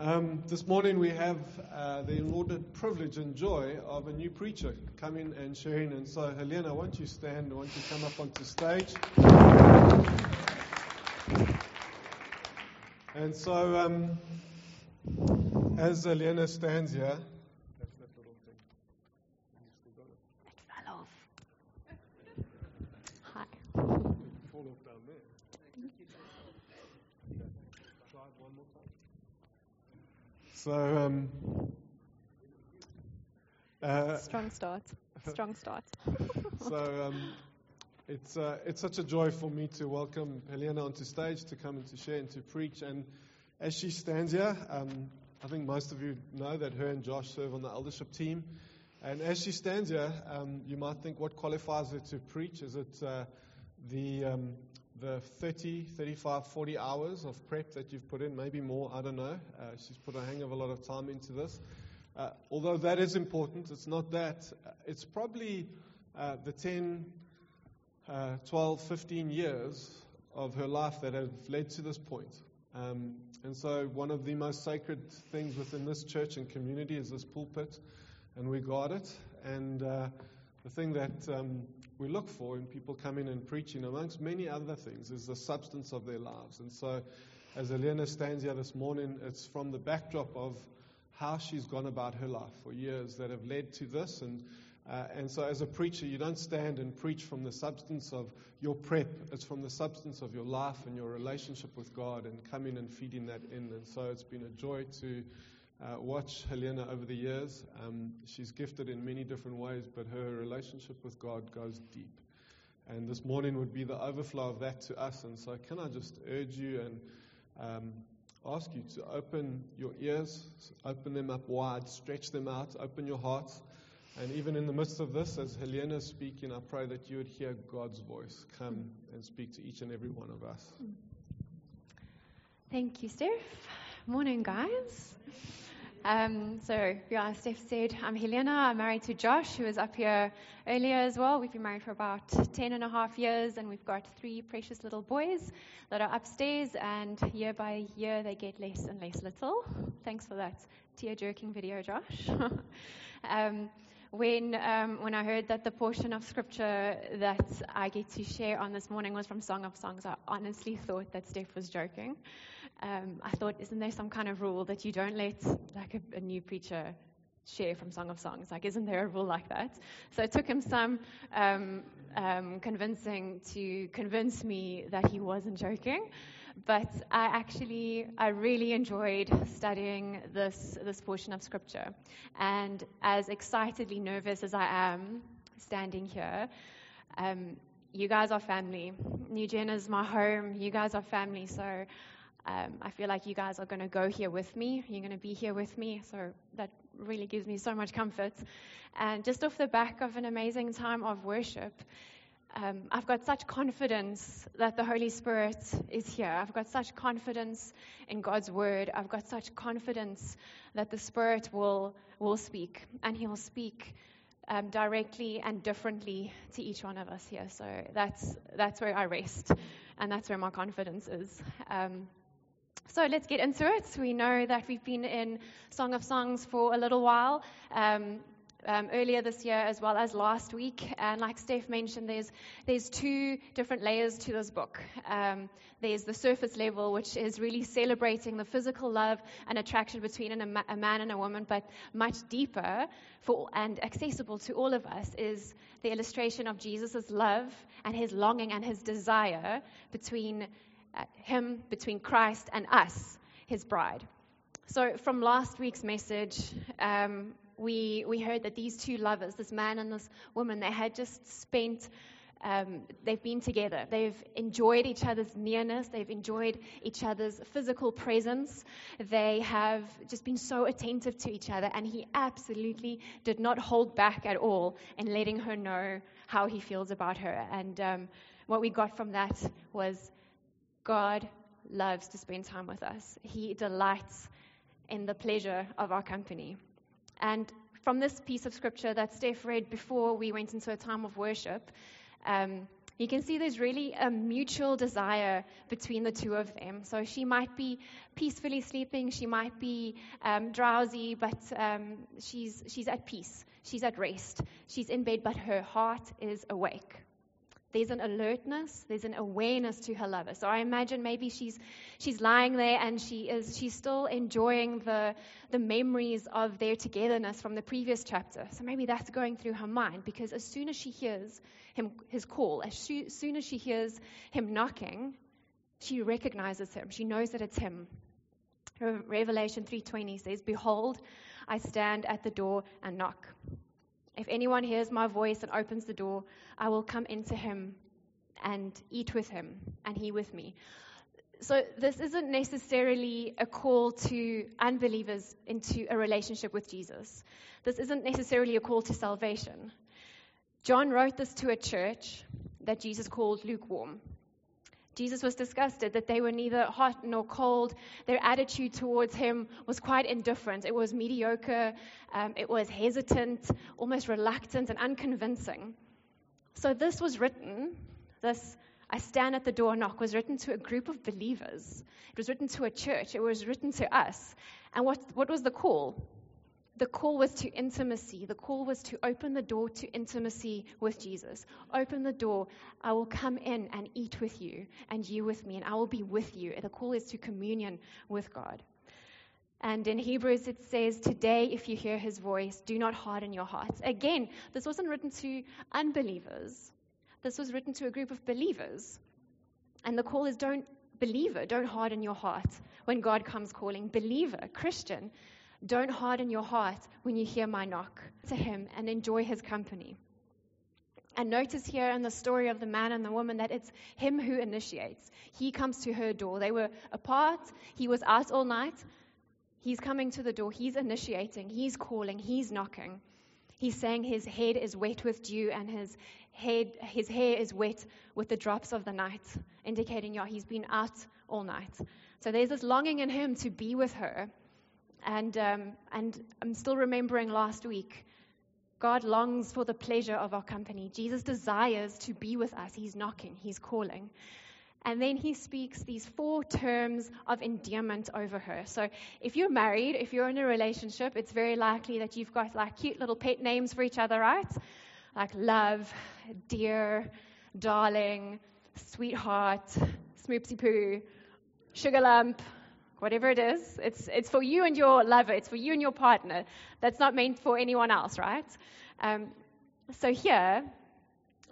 Um, this morning we have uh, the inordinate privilege and joy of a new preacher coming and sharing. And so, Helena, won't you stand? Won't you come up onto stage? And so, um, as Helena stands here, that's that little thing. You still got it? It fell off. Hi. It fall off down there. Try it one more time. So, um, uh, Strong start. Strong start. so um, it's uh, it's such a joy for me to welcome Helena onto stage to come and to share and to preach. And as she stands here, um, I think most of you know that her and Josh serve on the eldership team. And as she stands here, um, you might think, what qualifies her to preach? Is it uh, the um, the 30, 35, 40 hours of prep that you've put in? Maybe more. I don't know. Uh, she's put a hang of a lot of time into this. Uh, although that is important, it's not that. Uh, It's probably uh, the 10, uh, 12, 15 years of her life that have led to this point. Um, and so, one of the most sacred things within this church and community is this pulpit, and we guard it. And uh, the thing that um, we look for in people coming and preaching, amongst many other things, is the substance of their lives. And so, as Helena stands here this morning, it's from the backdrop of how she's gone about her life for years that have led to this. And, uh, and so, as a preacher, you don't stand and preach from the substance of your prep, it's from the substance of your life and your relationship with God and coming and feeding that in. And so, it's been a joy to. Uh, watch Helena over the years. Um, she's gifted in many different ways, but her relationship with God goes deep. And this morning would be the overflow of that to us. And so, can I just urge you and um, ask you to open your ears, open them up wide, stretch them out, open your hearts. And even in the midst of this, as Helena is speaking, I pray that you would hear God's voice come and speak to each and every one of us. Thank you, Steph. Morning, guys. Um, so, yeah, as Steph said, I'm Helena. I'm married to Josh, who was up here earlier as well. We've been married for about 10 and a half years, and we've got three precious little boys that are upstairs, and year by year they get less and less little. Thanks for that tear jerking video, Josh. um, when, um, when I heard that the portion of scripture that I get to share on this morning was from Song of Songs, I honestly thought that Steph was joking. Um, I thought, isn't there some kind of rule that you don't let like a, a, new preacher share from Song of Songs? Like, isn't there a rule like that? So it took him some um, um, convincing to convince me that he wasn't joking. But I actually, I really enjoyed studying this this portion of Scripture, and as excitedly nervous as I am standing here. Um, you guys are family. New Gen is my home. You guys are family. So um, I feel like you guys are going to go here with me. You're going to be here with me. So that really gives me so much comfort. And just off the back of an amazing time of worship, um, I've got such confidence that the Holy Spirit is here. I've got such confidence in God's word. I've got such confidence that the Spirit will, will speak, and He'll speak um, directly and differently to each one of us here. So that's, that's where I rest, and that's where my confidence is. Um, so let's get into it. We know that we've been in Song of Songs for a little while. Um, um, earlier this year as well as last week. And like Steph mentioned, there's there's two different layers to this book. Um, there's the surface level, which is really celebrating the physical love and attraction between a, a man and a woman, but much deeper for and accessible to all of us is the illustration of Jesus' love and his longing and his desire between him, between Christ and us, his bride. So, from last week's message, um, we, we heard that these two lovers, this man and this woman, they had just spent, um, they've been together. They've enjoyed each other's nearness. They've enjoyed each other's physical presence. They have just been so attentive to each other. And he absolutely did not hold back at all in letting her know how he feels about her. And um, what we got from that was God loves to spend time with us, He delights in the pleasure of our company. And from this piece of scripture that Steph read before we went into a time of worship, um, You can see there's really a mutual desire between the two of them. So she might be peacefully sleeping, she might be um, drowsy, but um, she's, she's at peace. She's at rest. She's in bed, but her heart is awake. There's an alertness, there's an awareness to her lover. So I imagine maybe she's she's lying there and she is she's still enjoying the the memories of their togetherness from the previous chapter. So maybe that's going through her mind because as soon as she hears him his call, as she, soon as she hears him knocking, she recognizes him. She knows that it's him. Revelation 3:20 says, "Behold, I stand at the door and knock." If anyone hears my voice and opens the door, I will come into him and eat with him, and he with me. So, this isn't necessarily a call to unbelievers into a relationship with Jesus. This isn't necessarily a call to salvation. John wrote this to a church that Jesus called lukewarm. Jesus was disgusted that they were neither hot nor cold. Their attitude towards him was quite indifferent. It was mediocre, um, it was hesitant, almost reluctant, and unconvincing. So, this was written, this I stand at the door knock, was written to a group of believers. It was written to a church. It was written to us. And what, what was the call? The call was to intimacy. The call was to open the door to intimacy with Jesus. Open the door. I will come in and eat with you, and you with me, and I will be with you. The call is to communion with God. And in Hebrews, it says, Today, if you hear his voice, do not harden your hearts. Again, this wasn't written to unbelievers, this was written to a group of believers. And the call is don't, believer, don't harden your heart when God comes calling. Believer, Christian, don't harden your heart when you hear my knock to him and enjoy his company. And notice here in the story of the man and the woman that it's him who initiates. He comes to her door. They were apart. He was out all night. He's coming to the door. He's initiating. He's calling. He's knocking. He's saying his head is wet with dew and his head, his hair is wet with the drops of the night, indicating, yeah, he's been out all night. So there's this longing in him to be with her. And, um, and I'm still remembering last week, God longs for the pleasure of our company. Jesus desires to be with us. He's knocking, He's calling. And then he speaks these four terms of endearment over her. So if you're married, if you're in a relationship, it's very likely that you've got like cute little pet names for each other, right? Like love, dear, darling, sweetheart, smoopsy poo, sugar lump, whatever it is, it's, it's for you and your lover, it's for you and your partner. That's not meant for anyone else, right? Um, so here,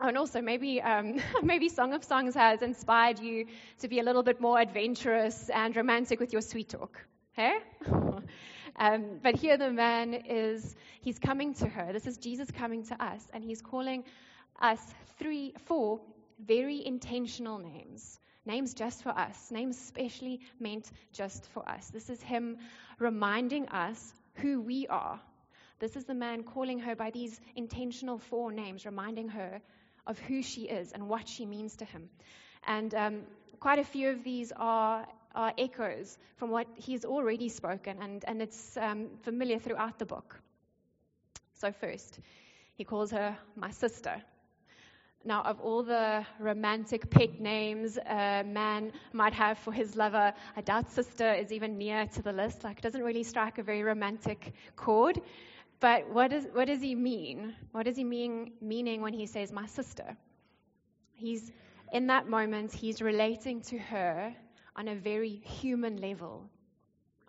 and also maybe um, maybe Song of Songs has inspired you to be a little bit more adventurous and romantic with your sweet talk. Hey? um, but here the man is he's coming to her. This is Jesus coming to us, and he's calling us three, four very intentional names names just for us, names specially meant just for us. This is him reminding us who we are. This is the man calling her by these intentional four names, reminding her of who she is and what she means to him. And um, quite a few of these are, are echoes from what he's already spoken, and, and it's um, familiar throughout the book. So, first, he calls her my sister. Now, of all the romantic pet names a man might have for his lover, I doubt sister is even near to the list. Like, it doesn't really strike a very romantic chord. But what, is, what does he mean? What does he mean meaning when he says my sister? He's in that moment, he's relating to her on a very human level.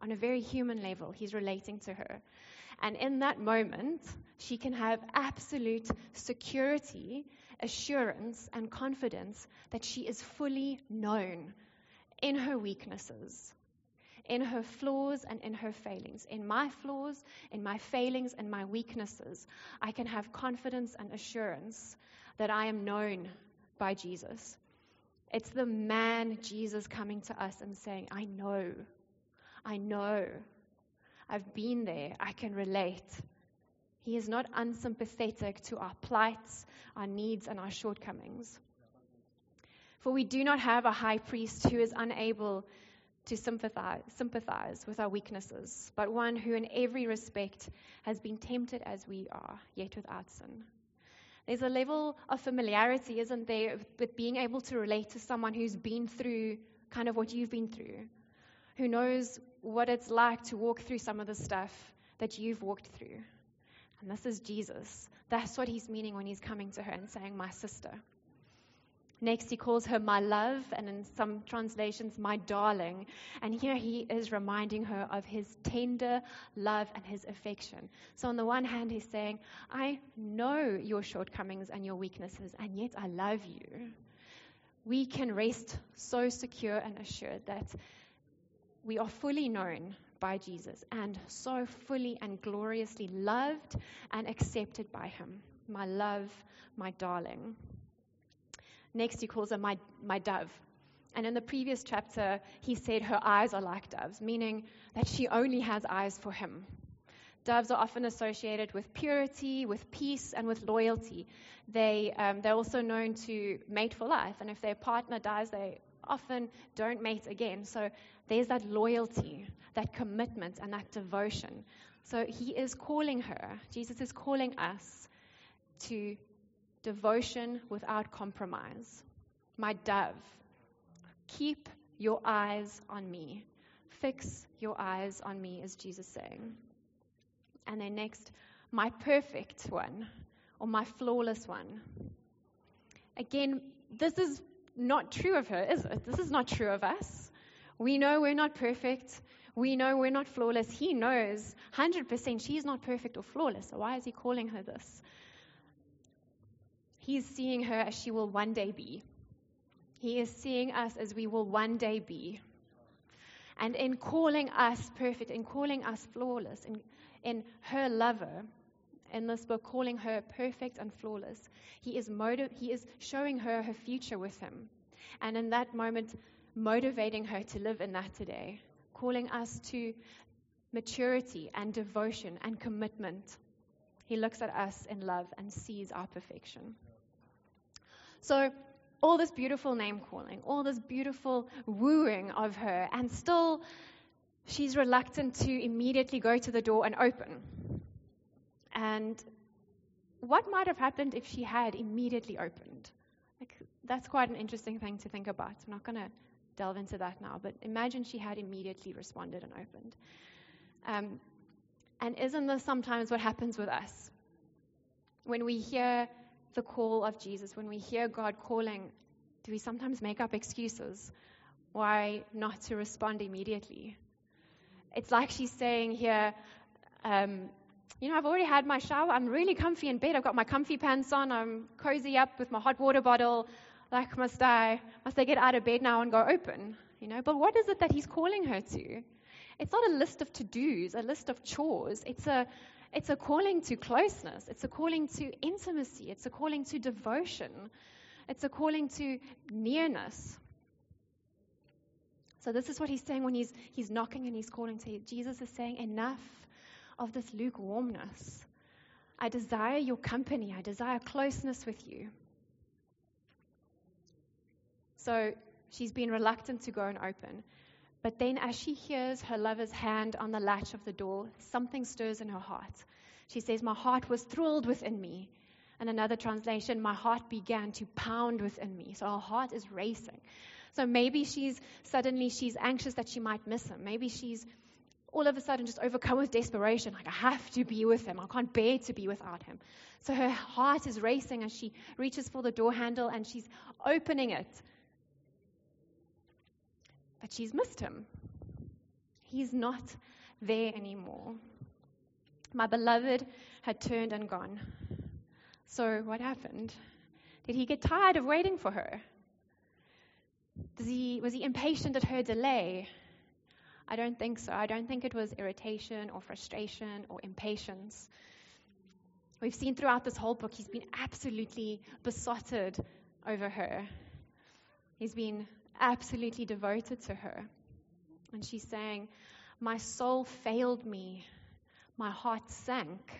On a very human level, he's relating to her. And in that moment, she can have absolute security assurance and confidence that she is fully known in her weaknesses, in her flaws and in her failings. In my flaws, in my failings, and my weaknesses, I can have confidence and assurance that I am known by Jesus. It's the man Jesus coming to us and saying, I know, I know, I've been there, I can relate. He is not unsympathetic to our plights, our needs, and our shortcomings. For we do not have a high priest who is unable to sympathize, sympathize with our weaknesses, but one who in every respect has been tempted as we are, yet without sin. There's a level of familiarity, isn't there, with being able to relate to someone who's been through kind of what you've been through, who knows what it's like to walk through some of the stuff that you've walked through. And this is Jesus. That's what he's meaning when he's coming to her and saying, My sister. Next, he calls her my love, and in some translations, my darling. And here he is reminding her of his tender love and his affection. So, on the one hand, he's saying, I know your shortcomings and your weaknesses, and yet I love you. We can rest so secure and assured that we are fully known by Jesus and so fully and gloriously loved and accepted by him. My love, my darling. Next, he calls her my, my dove. And in the previous chapter, he said her eyes are like doves, meaning that she only has eyes for him. Doves are often associated with purity, with peace, and with loyalty. They, um, they're also known to mate for life, and if their partner dies, they often don't mate again. So there's that loyalty, that commitment, and that devotion. So he is calling her, Jesus is calling us to devotion without compromise. My dove, keep your eyes on me. Fix your eyes on me, is Jesus saying. And then next, my perfect one, or my flawless one. Again, this is not true of her, is it? This is not true of us. We know we're not perfect. We know we're not flawless. He knows 100% she's not perfect or flawless. So why is he calling her this? He is seeing her as she will one day be. He is seeing us as we will one day be. And in calling us perfect, in calling us flawless, in, in her lover, in this book, calling her perfect and flawless, he is, motiv- he is showing her her future with him. And in that moment, motivating her to live in that today, calling us to maturity and devotion and commitment. He looks at us in love and sees our perfection. So, all this beautiful name calling, all this beautiful wooing of her, and still she's reluctant to immediately go to the door and open. And what might have happened if she had immediately opened? Like, that's quite an interesting thing to think about. I'm not going to delve into that now, but imagine she had immediately responded and opened. Um, and isn't this sometimes what happens with us? When we hear the call of Jesus, when we hear God calling, do we sometimes make up excuses why not to respond immediately? It's like she's saying here, um, you know, I've already had my shower. I'm really comfy in bed. I've got my comfy pants on. I'm cozy up with my hot water bottle. Like, must I, must I get out of bed now and go open? You know, but what is it that he's calling her to? It's not a list of to-dos, a list of chores. It's a, it's a calling to closeness. It's a calling to intimacy. It's a calling to devotion. It's a calling to nearness. So this is what he's saying when he's, he's knocking and he's calling to you. Jesus is saying, enough of this lukewarmness. I desire your company. I desire closeness with you. So she's been reluctant to go and open. But then, as she hears her lover's hand on the latch of the door, something stirs in her heart. She says, My heart was thrilled within me. And another translation, my heart began to pound within me. So her heart is racing. So maybe she's suddenly she's anxious that she might miss him. Maybe she's all of a sudden just overcome with desperation, like I have to be with him. I can't bear to be without him. So her heart is racing as she reaches for the door handle and she's opening it but she's missed him. He's not there anymore. My beloved had turned and gone. So, what happened? Did he get tired of waiting for her? He, was he impatient at her delay? I don't think so. I don't think it was irritation or frustration or impatience. We've seen throughout this whole book, he's been absolutely besotted over her. He's been absolutely devoted to her. And she's saying, My soul failed me, my heart sank.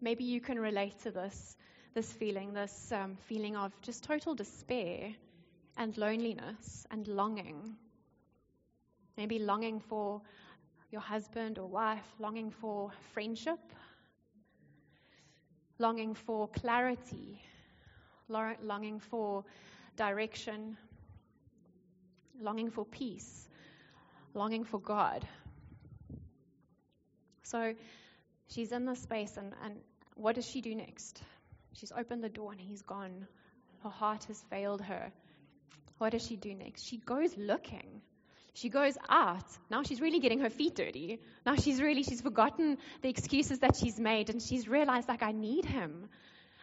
Maybe you can relate to this, this feeling, this um, feeling of just total despair and loneliness and longing. Maybe longing for your husband or wife, longing for friendship, longing for clarity, longing for direction, longing for peace, longing for God. So she's in this space, and, and what does she do next? She's opened the door and he's gone. Her heart has failed her. What does she do next? She goes looking. She goes out. Now she's really getting her feet dirty. Now she's really, she's forgotten the excuses that she's made and she's realized, like, I need him.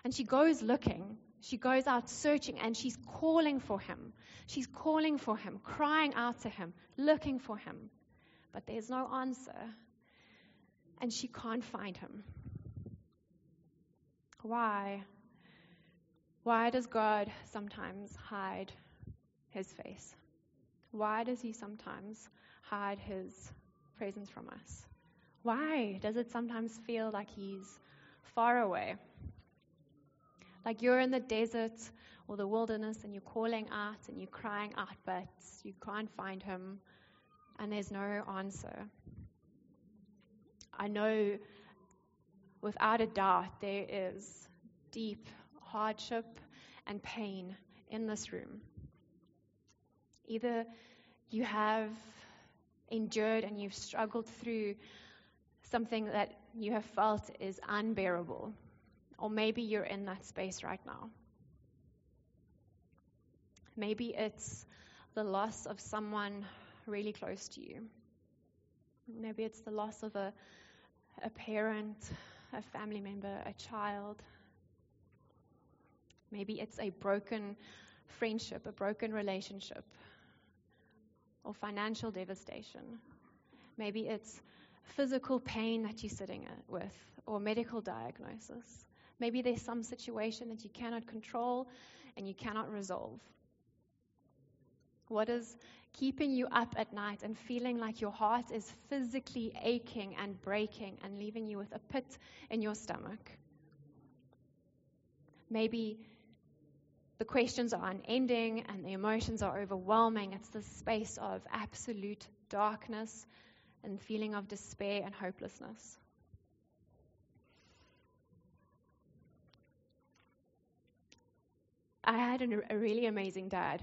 And she goes looking. She goes out searching and she's calling for him. She's calling for him, crying out to him, looking for him. But there's no answer. And she can't find him. Why? Why does God sometimes hide his face? Why does he sometimes hide his presence from us? Why does it sometimes feel like he's far away? Like you're in the desert or the wilderness and you're calling out and you're crying out, but you can't find him and there's no answer. I know without a doubt there is deep hardship and pain in this room. Either you have endured and you've struggled through something that you have felt is unbearable, or maybe you're in that space right now. Maybe it's the loss of someone really close to you. Maybe it's the loss of a, a parent, a family member, a child. Maybe it's a broken friendship, a broken relationship, or financial devastation. Maybe it's physical pain that you're sitting with, or medical diagnosis. Maybe there's some situation that you cannot control and you cannot resolve. What is keeping you up at night and feeling like your heart is physically aching and breaking and leaving you with a pit in your stomach? Maybe the questions are unending and the emotions are overwhelming. It's this space of absolute darkness and feeling of despair and hopelessness. I had a, really amazing dad.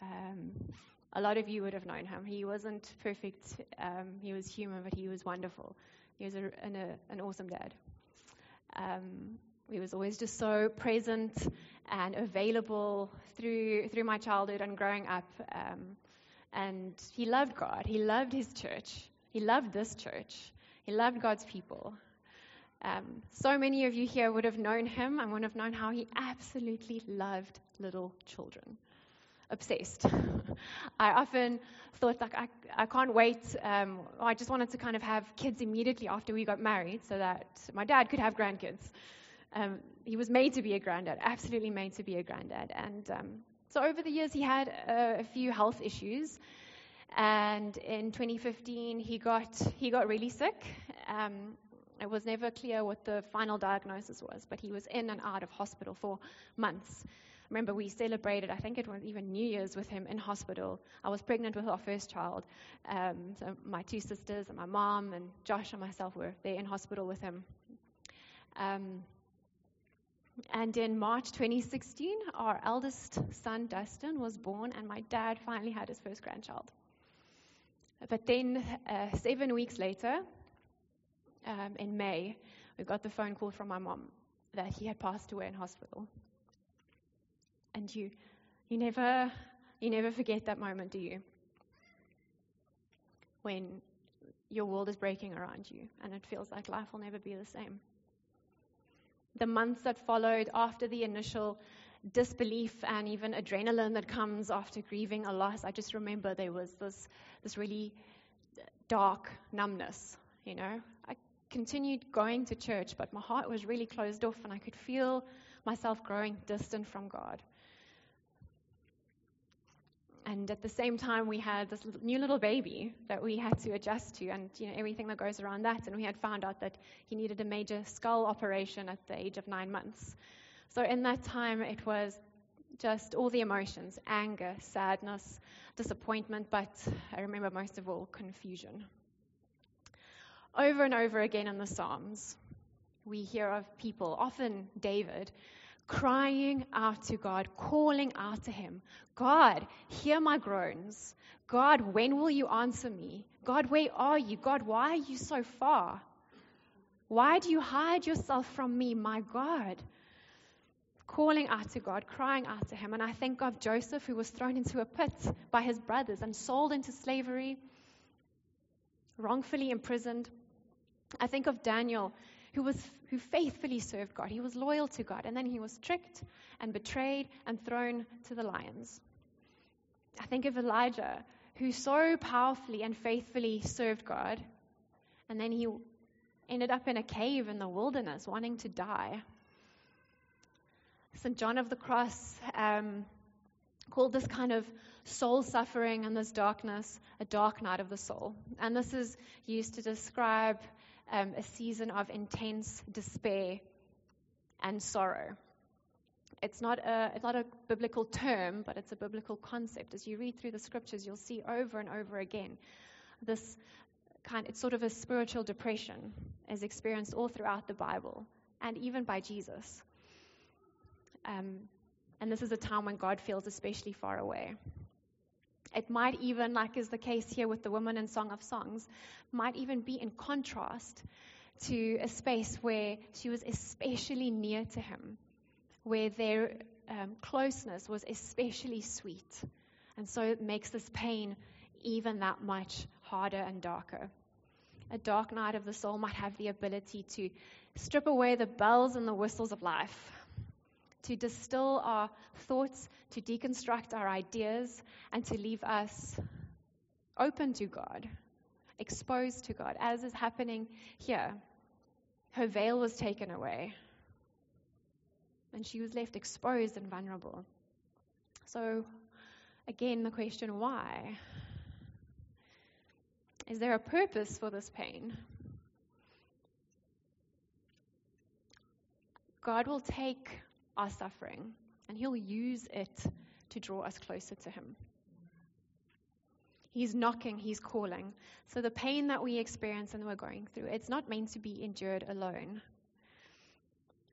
Um, a lot of you would have known him. He wasn't perfect, um, he was human, but he was wonderful. He was a, an, a, an awesome dad. Um, he was always just so present and available through through my childhood and growing up. Um, and he loved God. He loved his church. He loved this church. He loved God's people. Um, so many of you here would have known him and would have known how he absolutely loved little children. Obsessed. I often thought, like, I, I can't wait. Um, I just wanted to kind of have kids immediately after we got married so that my dad could have grandkids. Um, he was made to be a granddad, absolutely made to be a granddad. And um, so over the years, he had a, a, few health issues. And in 2015, he got, he got really sick. Um, it was never clear what the final diagnosis was, but he was in and out of hospital for months. Remember, we celebrated, I think it was even New Year's with him in hospital. I was pregnant with our first child. Um, so my two sisters and my mom and Josh and myself were there in hospital with him. Um, and in March 2016, our eldest son, Dustin, was born, and my dad finally had his first grandchild. But then, uh, seven weeks later, um, in May, we got the phone call from my mom that he had passed away in hospital. And you, you never, you never forget that moment, do you? When your world is breaking around you, and it feels like life will never be the same the months that followed after the initial disbelief and even adrenaline that comes after grieving a loss, I just remember there was this, this really dark numbness, you know. Continued going to church, but my heart was really closed off and I could feel myself growing distant from God. And at the same time, we had this new little baby that we had to adjust to, and you know everything that goes around that. And we had found out that he needed a major skull operation at the age of nine months. So in that time, it was just all the emotions: anger, sadness, disappointment, but I remember most of all, confusion. Over and over again in the Psalms, we hear of people, often David, crying out to God, calling out to Him God, hear my groans. God, when will you answer me? God, where are you? God, why are you so far? Why do you hide yourself from me, my God? Calling out to God, crying out to Him. And I think of Joseph, who was thrown into a pit by his brothers and sold into slavery, wrongfully imprisoned. I think of Daniel, who, was, who faithfully served God. He was loyal to God. And then he was tricked and betrayed and thrown to the lions. I think of Elijah, who so powerfully and faithfully served God. And then he ended up in a cave in the wilderness wanting to die. St. John of the Cross um, called this kind of soul suffering and this darkness a dark night of the soul. And this is used to describe um, a season of intense despair and sorrow. It's not, a, it's not a biblical term, but it's a biblical concept. As you read through the scriptures, you'll see over and over again this kind, it's sort of a spiritual depression is experienced all throughout the Bible and even by Jesus. Um, and this is a time when God feels especially far away. It might even, like is the case here with the woman in Song of Songs, might even be in contrast to a space where she was especially near to him, where their um, closeness was especially sweet. And so it makes this pain even that much harder and darker. A dark night of the soul might have the ability to strip away the bells and the whistles of life, to distill our thoughts, to deconstruct our ideas, and to leave us open to God, exposed to God, as is happening here. Her veil was taken away, and she was left exposed and vulnerable. So, again, the question why? Is there a purpose for this pain? God will take our suffering and He'll use it to draw us closer to Him. He's knocking, He's calling. So the pain that we experience and we're going through, it's not meant to be endured alone.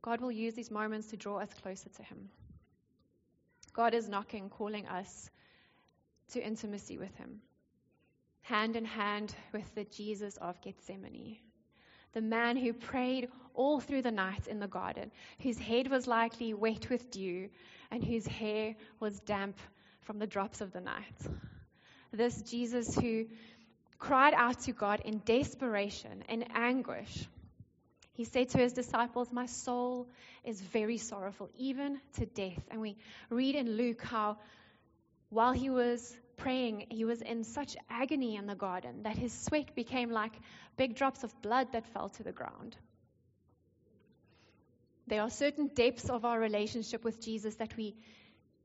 God will use these moments to draw us closer to Him. God is knocking, calling us to intimacy with Him hand in hand with the Jesus of Gethsemane. The man who prayed all through the night in the garden, whose head was likely wet with dew, and whose hair was damp from the drops of the night. This Jesus who cried out to God in desperation, in anguish. He said to his disciples, My soul is very sorrowful, even to death. And we read in Luke how while he was praying, he was in such agony in the garden that his sweat became like big drops of blood that fell to the ground. There are certain depths of our relationship with Jesus that we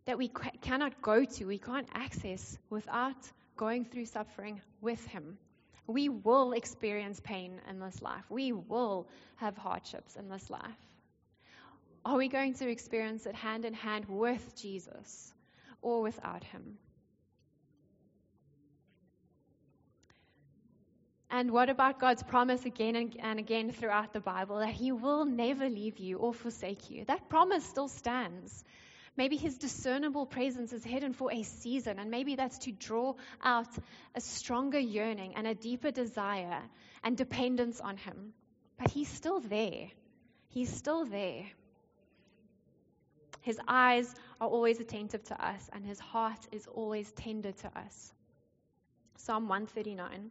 that we cannot go to, we can't access without going through suffering with him. We will experience pain in this life. We will have hardships in this life. Are we going to experience it hand in hand with Jesus or without him? And what about God's promise again and again throughout the Bible that He will never leave you or forsake you? That promise still stands. Maybe His discernible presence is hidden for a season, and maybe that's to draw out a stronger yearning and a deeper desire and dependence on Him. But He's still there. He's still there. His eyes are always attentive to us, and His heart is always tender to us. Psalm 139.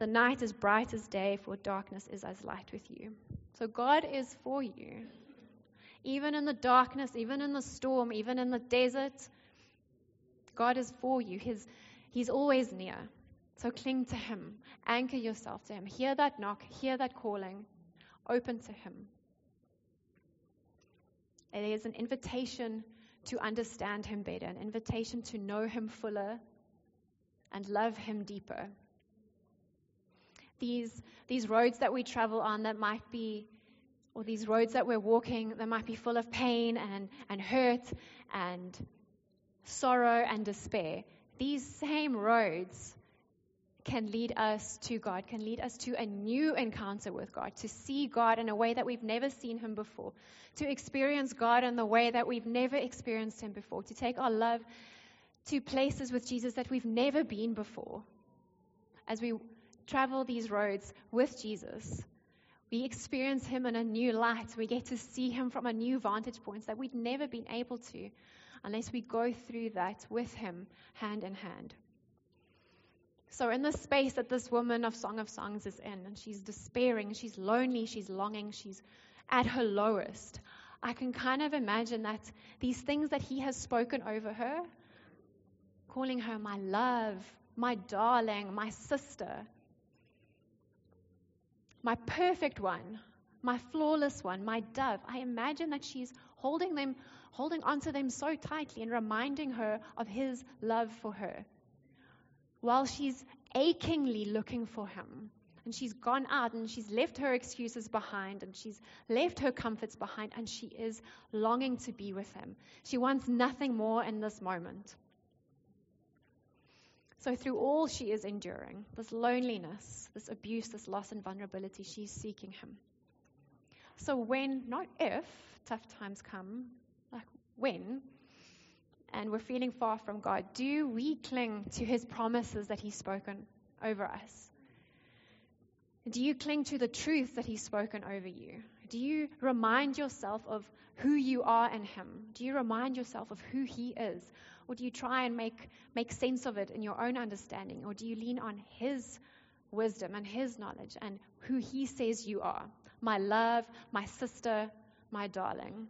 The night is bright as day, for darkness is as light with you. So God is for you. Even in the darkness, even in the storm, even in the desert, God is for you. His, he's always near. So cling to Him. Anchor yourself to Him. Hear that knock. Hear that calling. Open to Him. It is an invitation to understand Him better, an invitation to know Him fuller and love Him deeper. These, these roads that we travel on that might be, or these roads that we're walking that might be full of pain and, and hurt and sorrow and despair, these same roads can lead us to God, can lead us to a new encounter with God, to see God in a way that we've never seen Him before, to experience God in the way that we've never experienced Him before, to take our love to places with Jesus that we've never been before. As we travel these roads with Jesus, we experience Him in a new light. We get to see Him from a new vantage point that we'd never been able to unless we go through that with Him hand in hand. So, in the space that this woman of Song of Songs is in, and she's despairing, she's lonely, she's longing, she's at her lowest, I can kind of imagine that these things that he has spoken over her, calling her my love, my darling, my sister, my perfect one, my flawless one, my dove, I imagine that she's holding them, holding onto them so tightly and reminding her of his love for her while she's achingly looking for him. And she's gone out and she's left her excuses behind and she's left her comforts behind and she is longing to be with him. She wants nothing more in this moment. So, through all she is enduring, this loneliness, this abuse, this loss and vulnerability, she's seeking him. So, when, not if, tough times come, like when, and we're feeling far from God, do we cling to his promises that he's spoken over us? Do you cling to the truth that he's spoken over you? Do you remind yourself of who you are in him? Do you remind yourself of who he is? Or do you try and make, make sense of it in your own understanding? Or do you lean on his wisdom and his knowledge and who he says you are? My love, my sister, my darling.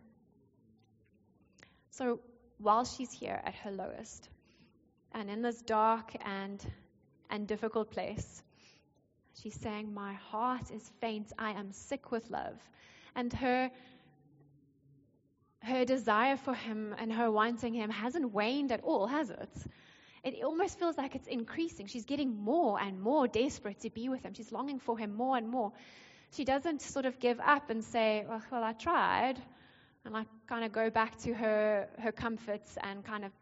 So, while she's here at her lowest and in this dark and, and difficult place. She's saying, My heart is faint. I am sick with love. And her, her desire for him and her wanting him hasn't waned at all, has it? It almost feels like it's increasing. She's getting more and more desperate to be with him. She's longing for him more and more. She doesn't sort of give up and say, Well, I tried and I kind of go back to her, her comforts and kind of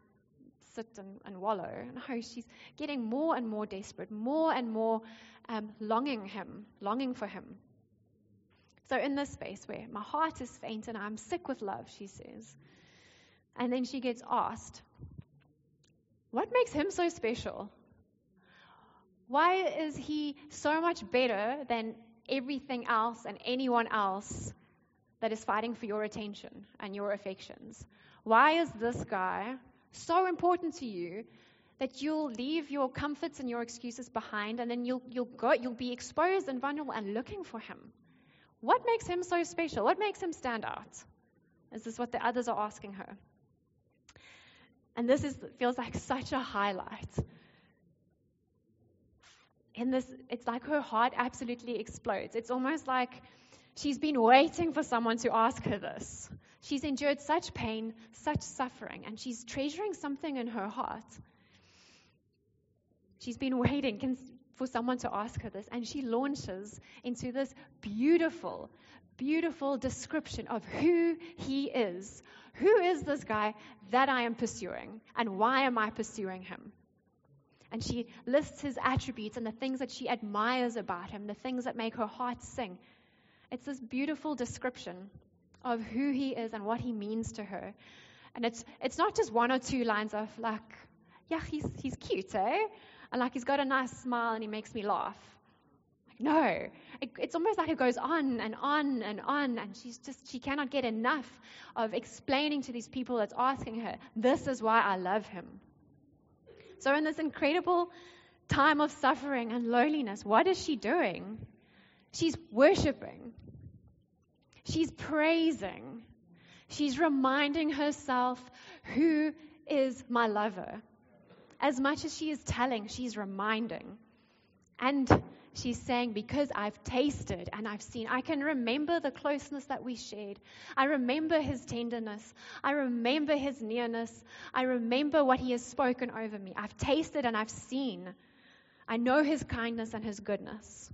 sit and, and wallow. No, she's getting more and more desperate, more and more um, longing him, longing for him. So, in this space where my heart is faint and I'm sick with love, she says. And then she gets asked, What makes him so special? Why is he so much better than everything else and anyone else that is fighting for your attention and your affections? Why is this guy so important to you that you'll leave your comforts and your excuses behind and then you'll, you'll, go, you'll be exposed and vulnerable and looking for him? What makes him so special? What makes him stand out? Is this what the others are asking her? And this is, feels like such a highlight. In this, it's like her heart absolutely explodes. It's almost like She's been waiting for someone to ask her this. She's endured such pain, such suffering, and she's treasuring something in her heart. She's been waiting for someone to ask her this, and she launches into this beautiful, beautiful description of who he is. Who is this guy that I am pursuing, and why am I pursuing him? And she lists his attributes and the things that she admires about him, the things that make her heart sing. It's this beautiful description of who he is and what he means to her. And it's, it's not just one or two lines of like, yeah, he's, he's cute, eh? And like he's got a nice smile and he makes me laugh. Like, no, it, it's almost like it goes on and on and on. And she's just, she cannot get enough of explaining to these people that's asking her, this is why I love him. So in this incredible time of suffering and loneliness, what is she doing? She's worshiping. She's praising. She's reminding herself who is my lover. As much as she is telling, she's reminding. And She's saying, Because I've tasted and I've seen, I can remember the closeness that we shared. I remember his tenderness. I remember his nearness. I remember what he has spoken over me. I've tasted and I've seen. I know his kindness and his goodness.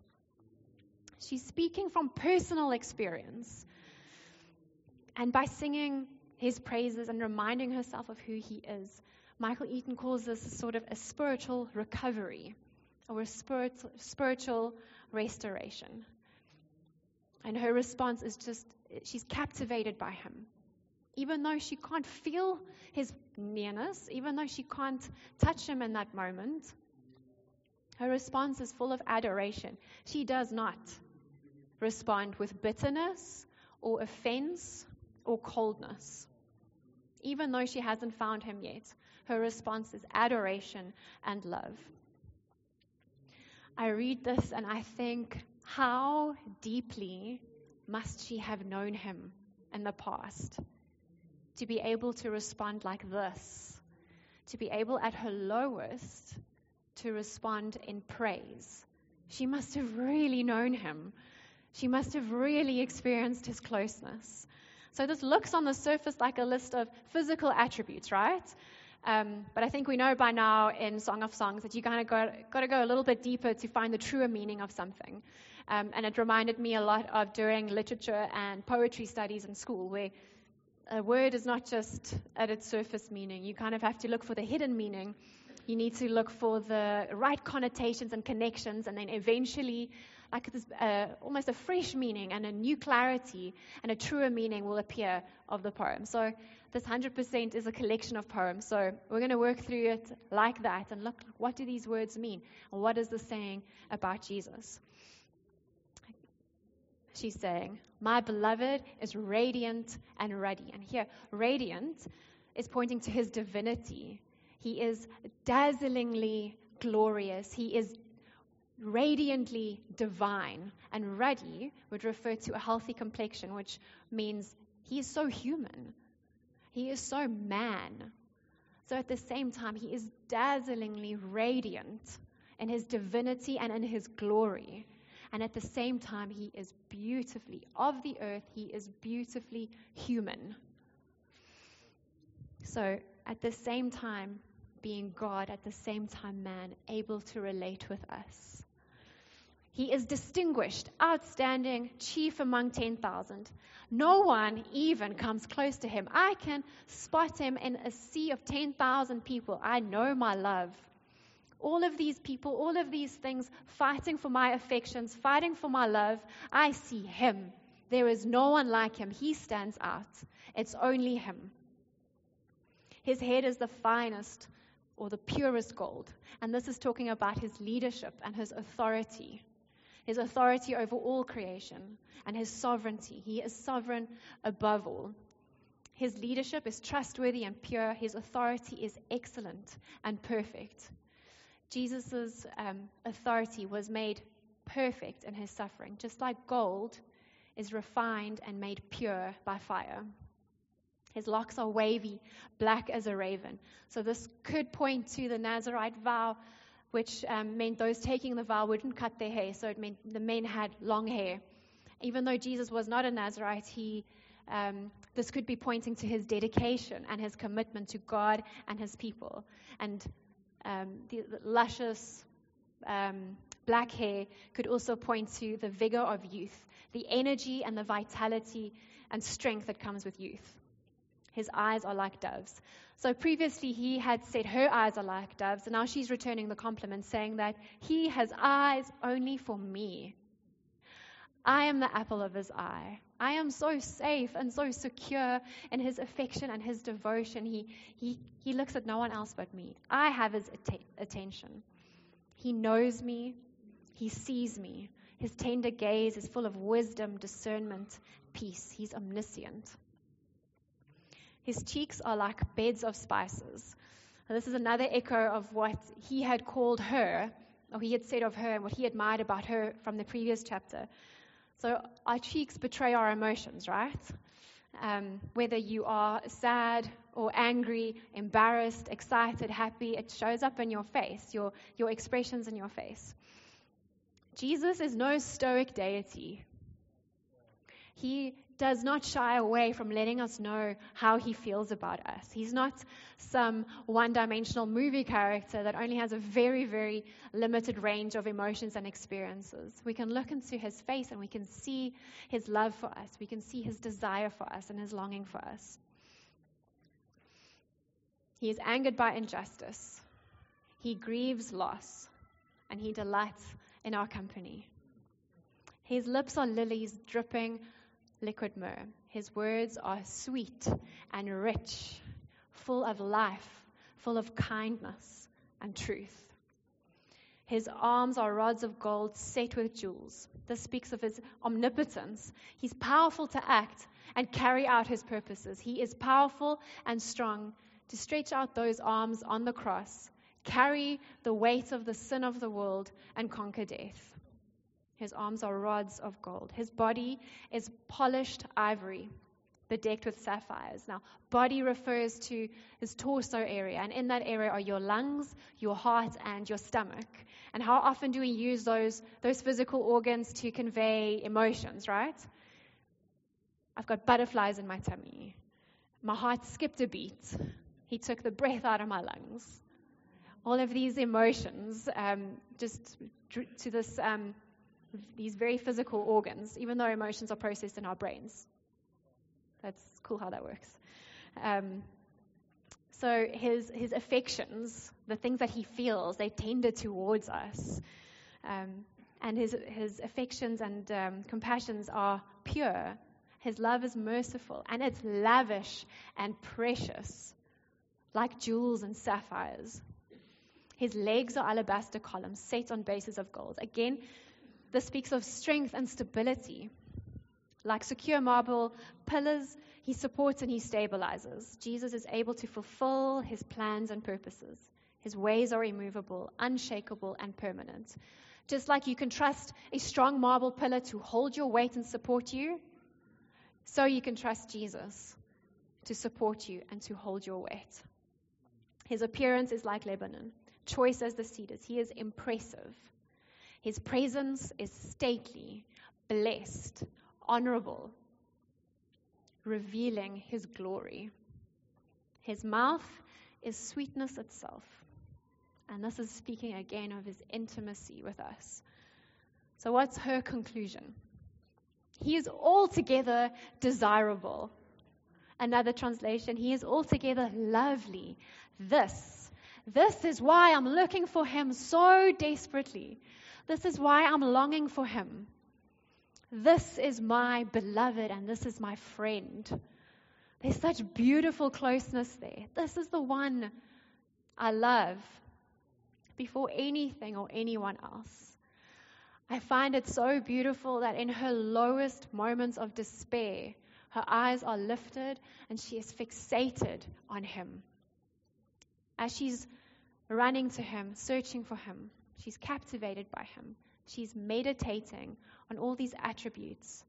She's speaking from personal experience. And by singing his praises and reminding herself of who he is, Michael Eaton calls this a sort of a spiritual recovery or a spirit, spiritual restoration. And her response is just, she's captivated by him. Even though she can't feel his nearness, even though she can't touch him in that moment, her response is full of adoration. She does not respond with bitterness or offense or coldness. Even though she hasn't found him yet, her response is adoration and love. I read this and I think, how deeply must she have known him in the past to be able to respond like this, to be able at her lowest to respond in praise? She must have really known him. She must have really experienced his closeness. So this looks on the surface like a list of physical attributes, right? Um, but I think we know by now in Song of Songs that you kind of got, got to go a little bit deeper to find the truer meaning of something. Um, and it reminded me a lot of doing literature and poetry studies in school, where a word is not just at its surface meaning. You kind of have to look for the hidden meaning. You need to look for the right connotations and connections, and then eventually, like this, uh, almost a fresh meaning and a new clarity and a truer meaning will appear of the poem. So this 100% is a collection of poems. So we're going to work through it like that and look, what do these words mean? And what is the saying about Jesus? She's saying, My beloved is radiant and ruddy. And here, radiant is pointing to his divinity. He is dazzlingly glorious. He is radiantly divine. And ruddy would refer to a healthy complexion, which means he is so human. He is so man. So at the same time, he is dazzlingly radiant in his divinity and in his glory. And at the same time, he is beautifully, of the earth, he is beautifully human. So at the same time, being God, at the same time, man, able to relate with us. He is distinguished, outstanding, chief among 10,000. No one even comes close to him. I can spot him in a sea of 10,000 people. I know my love. All of these people, all of these things fighting for my affections, fighting for my love, I see him. There is no one like him. He stands out. It's only him. His head is the finest or the purest gold. And this is talking about his leadership and his authority his authority over all creation, and his sovereignty. He is sovereign above all. His leadership is trustworthy and pure. His authority is excellent and perfect. Jesus' um, authority was made perfect in his suffering, just like gold is refined and made pure by fire. His locks are wavy, black as a raven. So, this could point to the Nazarite vow which um, meant those taking the vow wouldn't cut their hair, so it meant the men had long hair. Even though Jesus was not a Nazarite, he, um, this could be pointing to his dedication and his commitment to God and his people. And um, the, the, luscious um, black hair could also point to the vigor of youth, the energy and the vitality and strength that comes with youth. His eyes are like doves. So previously he had said her eyes are like doves, and now she's returning the compliment, saying that he has eyes only for me. I am the apple of his eye. I am so safe and so secure in his affection and his devotion. He, he, he looks at no one else but me. I have his att- attention. He knows me. He sees me. His tender gaze is full of wisdom, discernment, peace. He's omniscient. His cheeks are like beds of spices. This is another echo of what he had called her, or he had said of her, and what he admired about her from the previous chapter. So our cheeks betray our emotions, right? Um, whether you are sad or angry, embarrassed, excited, happy, it shows up in your face, your, your expressions in your face. Jesus is no stoic deity. He does not shy away from letting us know how he feels about us. He's not some one dimensional movie character that only has a very, very limited range of emotions and experiences. We can look into his face and we can see his love for us. We can see his desire for us and his longing for us. He is angered by injustice, he grieves loss, and he delights in our company. His lips are lilies dripping liquid myrrh. His words are sweet and rich, full of life, full of kindness and truth. His arms are rods of gold set with jewels. This speaks of his omnipotence. He's powerful to act and carry out his purposes. He is powerful and strong to stretch out those arms on the cross, carry the weight of the sin of the world, and conquer death. His arms are rods of gold. His body is polished ivory, bedecked with sapphires. Now, body refers to his torso area, and in that area are your lungs, your heart, and your stomach. And how often do we use those, those physical organs to convey emotions, right? I've got butterflies in my tummy. My heart skipped a beat. He took the breath out of my lungs. All of these emotions, um, just to this um, these very physical organs, even though emotions are processed in our brains. That's cool how that works. Um, so his his affections, the things that he feels, they tender towards us, um, and his his affections and um, compassions are pure. His love is merciful and it's lavish and precious, like jewels and sapphires. His legs are alabaster columns set on bases of gold. Again, this speaks of strength and stability. Like secure marble pillars, he supports and he stabilizes. Jesus is able to fulfill his plans and purposes. His ways are immovable, unshakable, and permanent. Just like you can trust a strong marble pillar to hold your weight and support you, so you can trust Jesus to support you and to hold your weight. His appearance is like Lebanon, choice as the cedars. He is impressive. His presence is stately, blessed, honorable, revealing his glory. His mouth is sweetness itself. And this is speaking again of his intimacy with us. So, what's her conclusion? He is altogether desirable. Another translation, he is altogether lovely. This, this is why I'm looking for him so desperately. This is why I'm longing for him. This is my beloved and this is my friend. There's such beautiful closeness there. This is the one I love before anything or anyone else. I find it so beautiful that in her lowest moments of despair, her eyes are lifted and she is fixated on him. As she's running to him, searching for him, She's captivated by him. She's meditating on all these attributes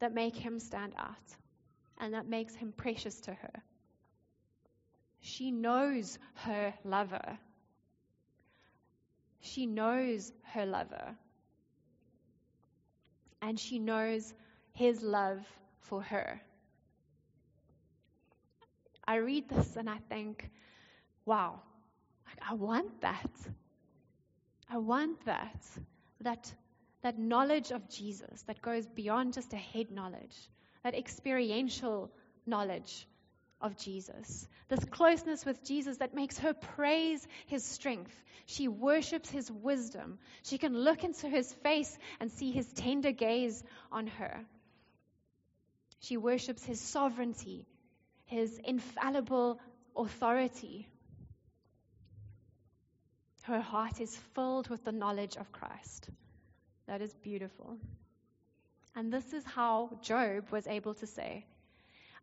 that make him stand out and that makes him precious to her. She knows her lover. She knows her lover. And she knows his love for her. I read this and I think, wow, I want that. I want that, that, that knowledge of Jesus that goes beyond just a head knowledge, that experiential knowledge of Jesus. This closeness with Jesus that makes her praise his strength. She worships his wisdom. She can look into his face and see his tender gaze on her. She worships his sovereignty, his infallible authority. Her heart is filled with the knowledge of Christ. That is beautiful. And this is how Job was able to say,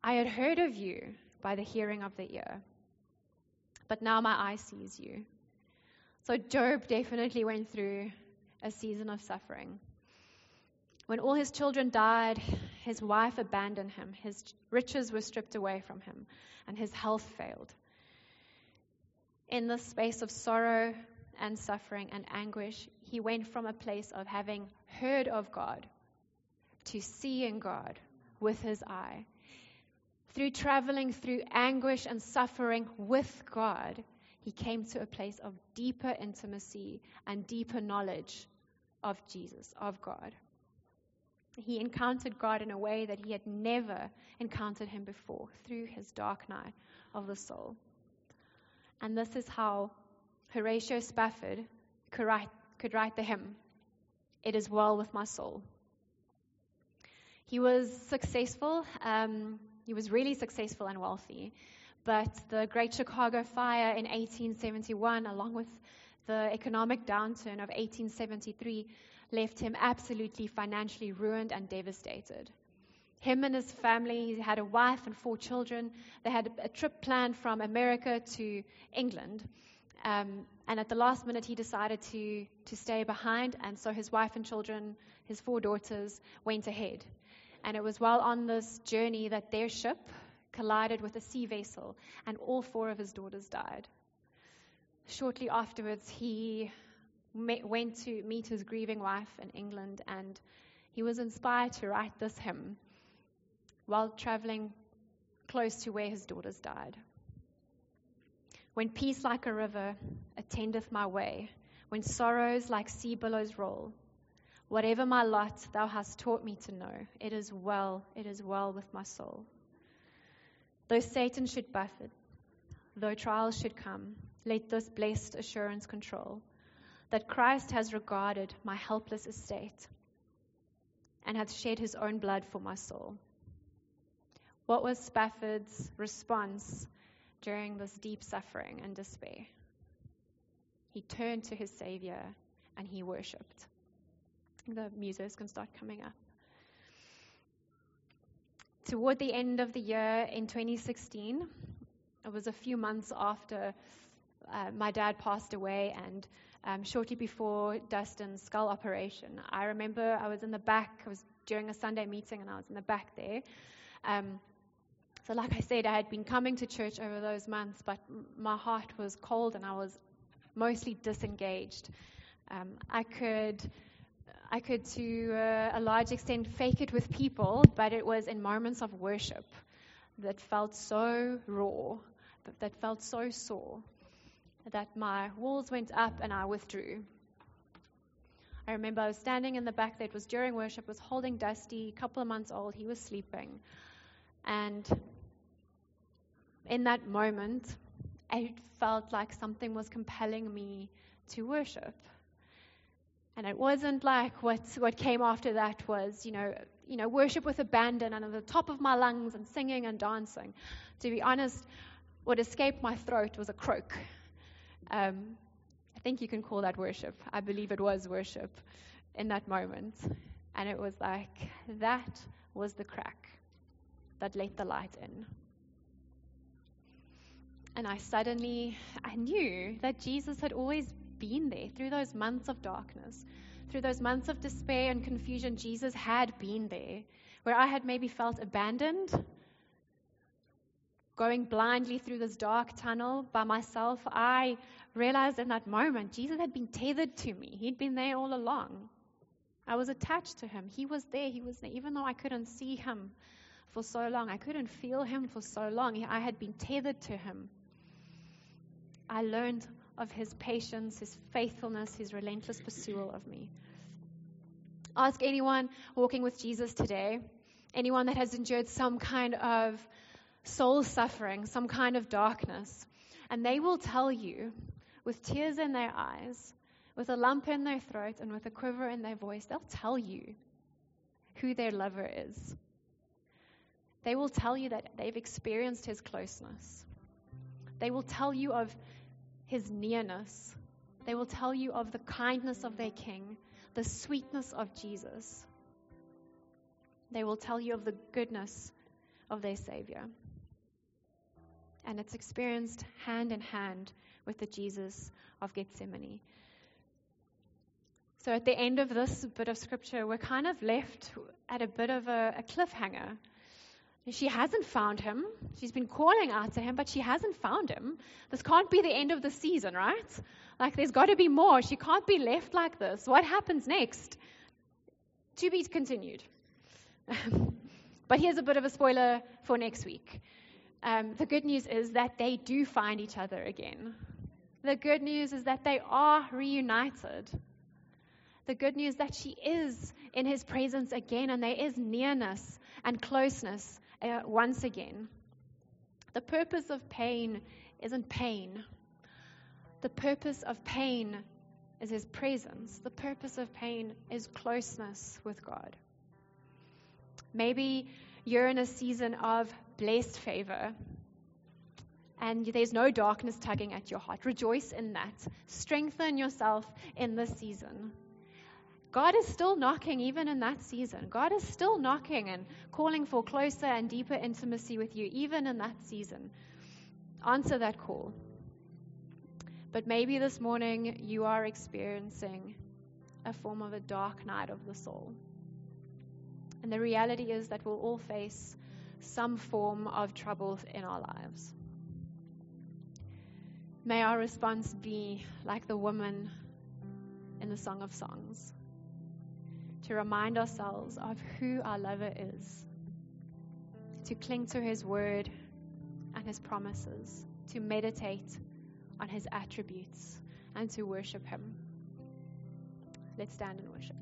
I had heard of you by the hearing of the ear, but now my eye sees you. So Job definitely went through a season of suffering. When all his children died, his wife abandoned him, his riches were stripped away from him, and his health failed. In this space of sorrow and suffering and anguish, he went from a place of having heard of God to seeing God with his eye. Through traveling through anguish and suffering with God, he came to a place of deeper intimacy and deeper knowledge of Jesus, of God. He encountered God in a way that he had never encountered him before through his dark night of the soul. And this is how Horatio Spafford could write, could write the hymn, It is Well with My Soul. He was successful, um, he was really successful and wealthy, but the Great Chicago Fire in 1871, along with the economic downturn of 1873, left him absolutely financially ruined and devastated. Him and his family, he had a wife and four children. They had a trip planned from America to England. Um, and at the last minute, he decided to, to stay behind. And so his wife and children, his four daughters, went ahead. And it was while on this journey that their ship collided with a sea vessel, and all four of his daughters died. Shortly afterwards, he met, went to meet his grieving wife in England, and he was inspired to write this hymn while traveling close to where his daughters died. When peace like a river attendeth my way, when sorrows like sea billows roll, whatever my lot thou hast taught me to know, it is well, it is well with my soul. Though Satan should buffet, though trials should come, let this blessed assurance control that Christ has regarded my helpless estate and hath shed his own blood for my soul. What was Spafford's response during this deep suffering and despair? He turned to his Savior and he worshipped. The musos can start coming up. Toward the end of the year in 2016, it was a few months after uh, my dad passed away and um, shortly before Dustin's skull operation. I remember I was in the back, I was during a Sunday meeting, and I was in the back there. Um, so, like I said, I had been coming to church over those months, but my heart was cold and I was mostly disengaged. Um, I could. I could, to uh, a large extent, fake it with people, but it was in moments of worship that felt so raw, that felt so sore, that my walls went up and I withdrew. I remember I was standing in the back. It was during worship. was holding Dusty, a couple of months old. He was sleeping. And in that moment, it felt like something was compelling me to worship. And it wasn't like what, what came after that was, you know, you know, worship with abandon and at the top of my lungs and singing and dancing. To be honest, what escaped my throat was a croak. Um, I think you can call that worship. I believe it was worship in that moment. And it was like, that was the crack that let the light in. And I suddenly, I knew that Jesus had always been there through those months of darkness, through those months of despair and confusion. Jesus had been there, where I had maybe felt abandoned, going blindly through this dark tunnel by myself. I realized in that moment Jesus had been tethered to me. He'd been there all along. I was attached to him. He was there. He was there. Even though I couldn't see him for so long, I couldn't feel him for so long, I had been tethered to him. I learned of his patience, his faithfulness, his relentless pursuit of me. Ask anyone walking with Jesus today, anyone that has endured some kind of soul suffering, some kind of darkness, and they will tell you with tears in their eyes, with a lump in their throat, and with a quiver in their voice, they'll tell you who their lover is. They will tell you that they've experienced his closeness. They will tell you of his nearness. They will tell you of the kindness of their king, the sweetness of Jesus. They will tell you of the goodness of their Savior. And it's experienced hand in hand with the Jesus of Gethsemane. So at the end of this bit of scripture, we're kind of left at a bit of a, a cliffhanger. She hasn't found him. She's been calling out to him, but she hasn't found him. This can't be the end of the season, right? Like, there's got to be more. She can't be left like this. What happens next? To be continued. but here's a bit of a spoiler for next week. Um, the good news is that they do find each other again. The good news is that they are reunited. The good news that she is in his presence again and there is nearness and closeness uh, once again. The purpose of pain isn't pain. The purpose of pain is his presence. The purpose of pain is closeness with God. Maybe you're in a season of blessed favor and there's no darkness tugging at your heart. Rejoice in that. Strengthen yourself in this season. God is still knocking even in that season. God is still knocking and calling for closer and deeper intimacy with you even in that season. Answer that call. But maybe this morning you are experiencing a form of a dark night of the soul. And the reality is that we'll all face some form of trouble in our lives. May our response be like the woman in the Song of Songs to remind ourselves of who our lover is, to cling to his word and his promises, to meditate on his attributes, and to worship him. Let's stand and worship.